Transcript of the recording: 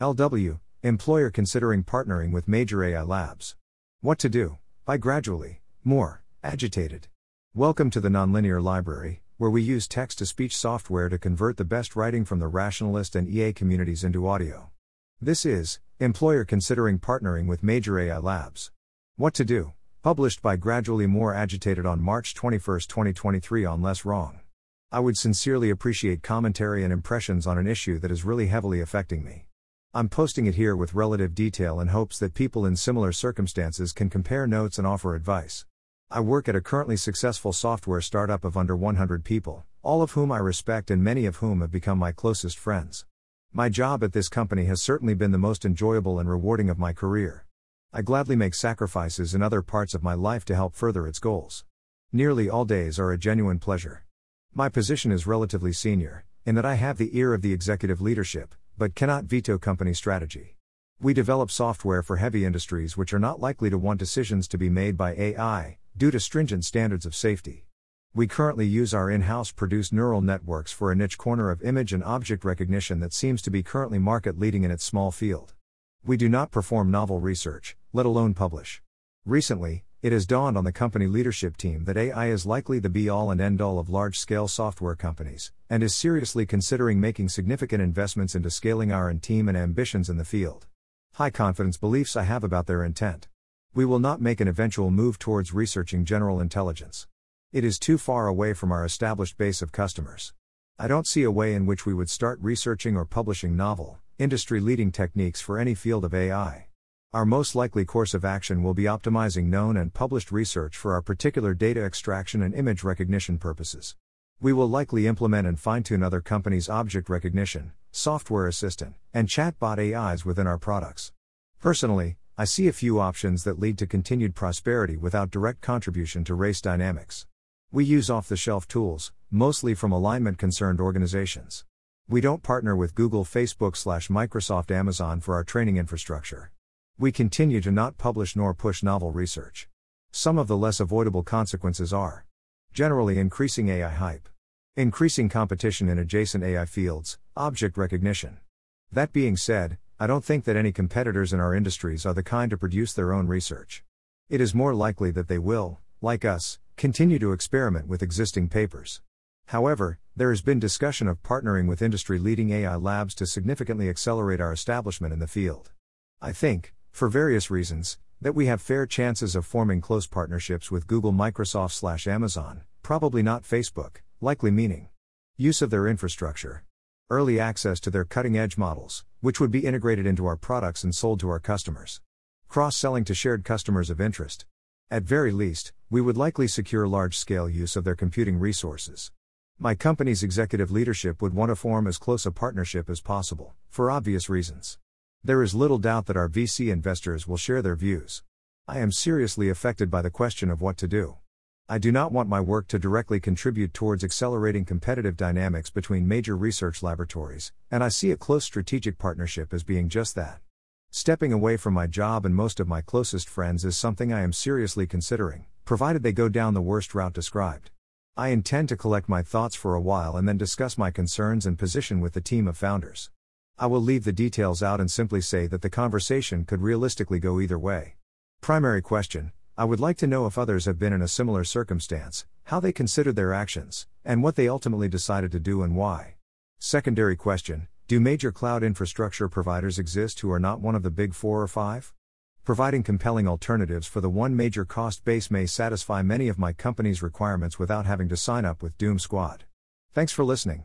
LW, employer considering partnering with major AI labs. What to do? By gradually, more, agitated. Welcome to the Nonlinear Library, where we use text to speech software to convert the best writing from the rationalist and EA communities into audio. This is Employer Considering Partnering with Major AI Labs. What to do? Published by Gradually More Agitated on March 21, 2023 on Less Wrong. I would sincerely appreciate commentary and impressions on an issue that is really heavily affecting me. I'm posting it here with relative detail in hopes that people in similar circumstances can compare notes and offer advice. I work at a currently successful software startup of under 100 people, all of whom I respect and many of whom have become my closest friends. My job at this company has certainly been the most enjoyable and rewarding of my career. I gladly make sacrifices in other parts of my life to help further its goals. Nearly all days are a genuine pleasure. My position is relatively senior, in that I have the ear of the executive leadership, but cannot veto company strategy. We develop software for heavy industries which are not likely to want decisions to be made by AI, due to stringent standards of safety. We currently use our in house produced neural networks for a niche corner of image and object recognition that seems to be currently market leading in its small field. We do not perform novel research, let alone publish. Recently, it has dawned on the company leadership team that AI is likely the be all and end all of large scale software companies, and is seriously considering making significant investments into scaling our team and ambitions in the field. High confidence beliefs I have about their intent. We will not make an eventual move towards researching general intelligence. It is too far away from our established base of customers. I don't see a way in which we would start researching or publishing novel, industry leading techniques for any field of AI. Our most likely course of action will be optimizing known and published research for our particular data extraction and image recognition purposes. We will likely implement and fine tune other companies' object recognition, software assistant, and chatbot AIs within our products. Personally, I see a few options that lead to continued prosperity without direct contribution to race dynamics. We use off the shelf tools, mostly from alignment concerned organizations. We don't partner with Google, Facebook, Microsoft, Amazon for our training infrastructure. We continue to not publish nor push novel research. Some of the less avoidable consequences are generally increasing AI hype, increasing competition in adjacent AI fields, object recognition. That being said, I don't think that any competitors in our industries are the kind to produce their own research. It is more likely that they will, like us, continue to experiment with existing papers. However, there has been discussion of partnering with industry leading AI labs to significantly accelerate our establishment in the field. I think, for various reasons, that we have fair chances of forming close partnerships with Google, Microsoft, slash Amazon, probably not Facebook, likely meaning use of their infrastructure, early access to their cutting edge models, which would be integrated into our products and sold to our customers, cross selling to shared customers of interest. At very least, we would likely secure large scale use of their computing resources. My company's executive leadership would want to form as close a partnership as possible, for obvious reasons. There is little doubt that our VC investors will share their views. I am seriously affected by the question of what to do. I do not want my work to directly contribute towards accelerating competitive dynamics between major research laboratories, and I see a close strategic partnership as being just that. Stepping away from my job and most of my closest friends is something I am seriously considering, provided they go down the worst route described. I intend to collect my thoughts for a while and then discuss my concerns and position with the team of founders. I will leave the details out and simply say that the conversation could realistically go either way. Primary question I would like to know if others have been in a similar circumstance, how they considered their actions, and what they ultimately decided to do and why. Secondary question Do major cloud infrastructure providers exist who are not one of the big four or five? Providing compelling alternatives for the one major cost base may satisfy many of my company's requirements without having to sign up with Doom Squad. Thanks for listening.